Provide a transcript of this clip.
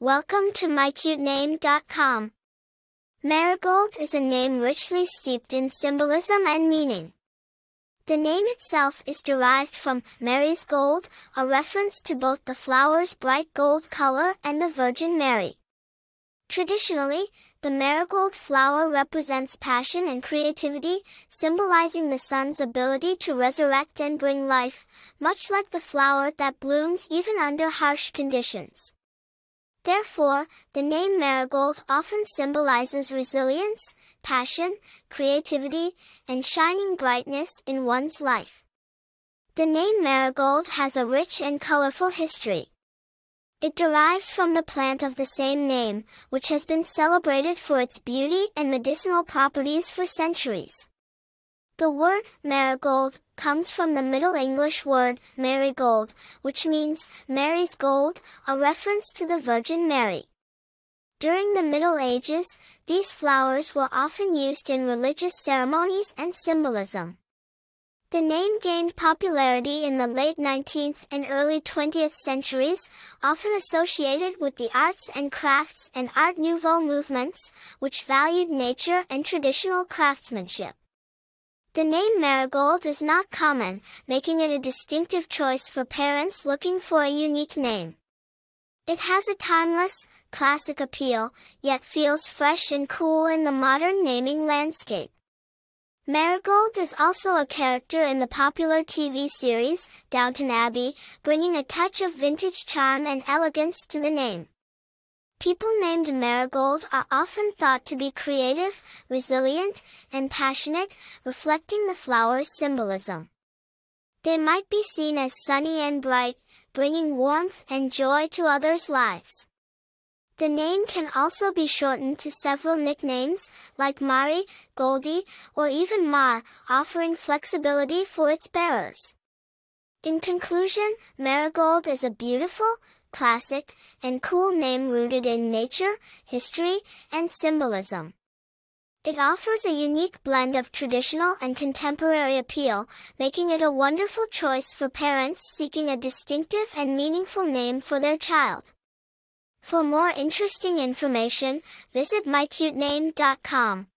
Welcome to mycutename.com. Marigold is a name richly steeped in symbolism and meaning. The name itself is derived from Mary's gold, a reference to both the flower's bright gold color and the Virgin Mary. Traditionally, the marigold flower represents passion and creativity, symbolizing the sun's ability to resurrect and bring life, much like the flower that blooms even under harsh conditions. Therefore, the name marigold often symbolizes resilience, passion, creativity, and shining brightness in one's life. The name marigold has a rich and colorful history. It derives from the plant of the same name, which has been celebrated for its beauty and medicinal properties for centuries. The word marigold comes from the Middle English word marigold, which means Mary's gold, a reference to the Virgin Mary. During the Middle Ages, these flowers were often used in religious ceremonies and symbolism. The name gained popularity in the late 19th and early 20th centuries, often associated with the arts and crafts and Art Nouveau movements, which valued nature and traditional craftsmanship. The name marigold is not common, making it a distinctive choice for parents looking for a unique name. It has a timeless, classic appeal, yet feels fresh and cool in the modern naming landscape. Marigold is also a character in the popular TV series, Downton Abbey, bringing a touch of vintage charm and elegance to the name. People named Marigold are often thought to be creative, resilient, and passionate, reflecting the flower's symbolism. They might be seen as sunny and bright, bringing warmth and joy to others' lives. The name can also be shortened to several nicknames, like Mari, Goldie, or even Mar, offering flexibility for its bearers. In conclusion, Marigold is a beautiful, classic, and cool name rooted in nature, history, and symbolism. It offers a unique blend of traditional and contemporary appeal, making it a wonderful choice for parents seeking a distinctive and meaningful name for their child. For more interesting information, visit mycutename.com.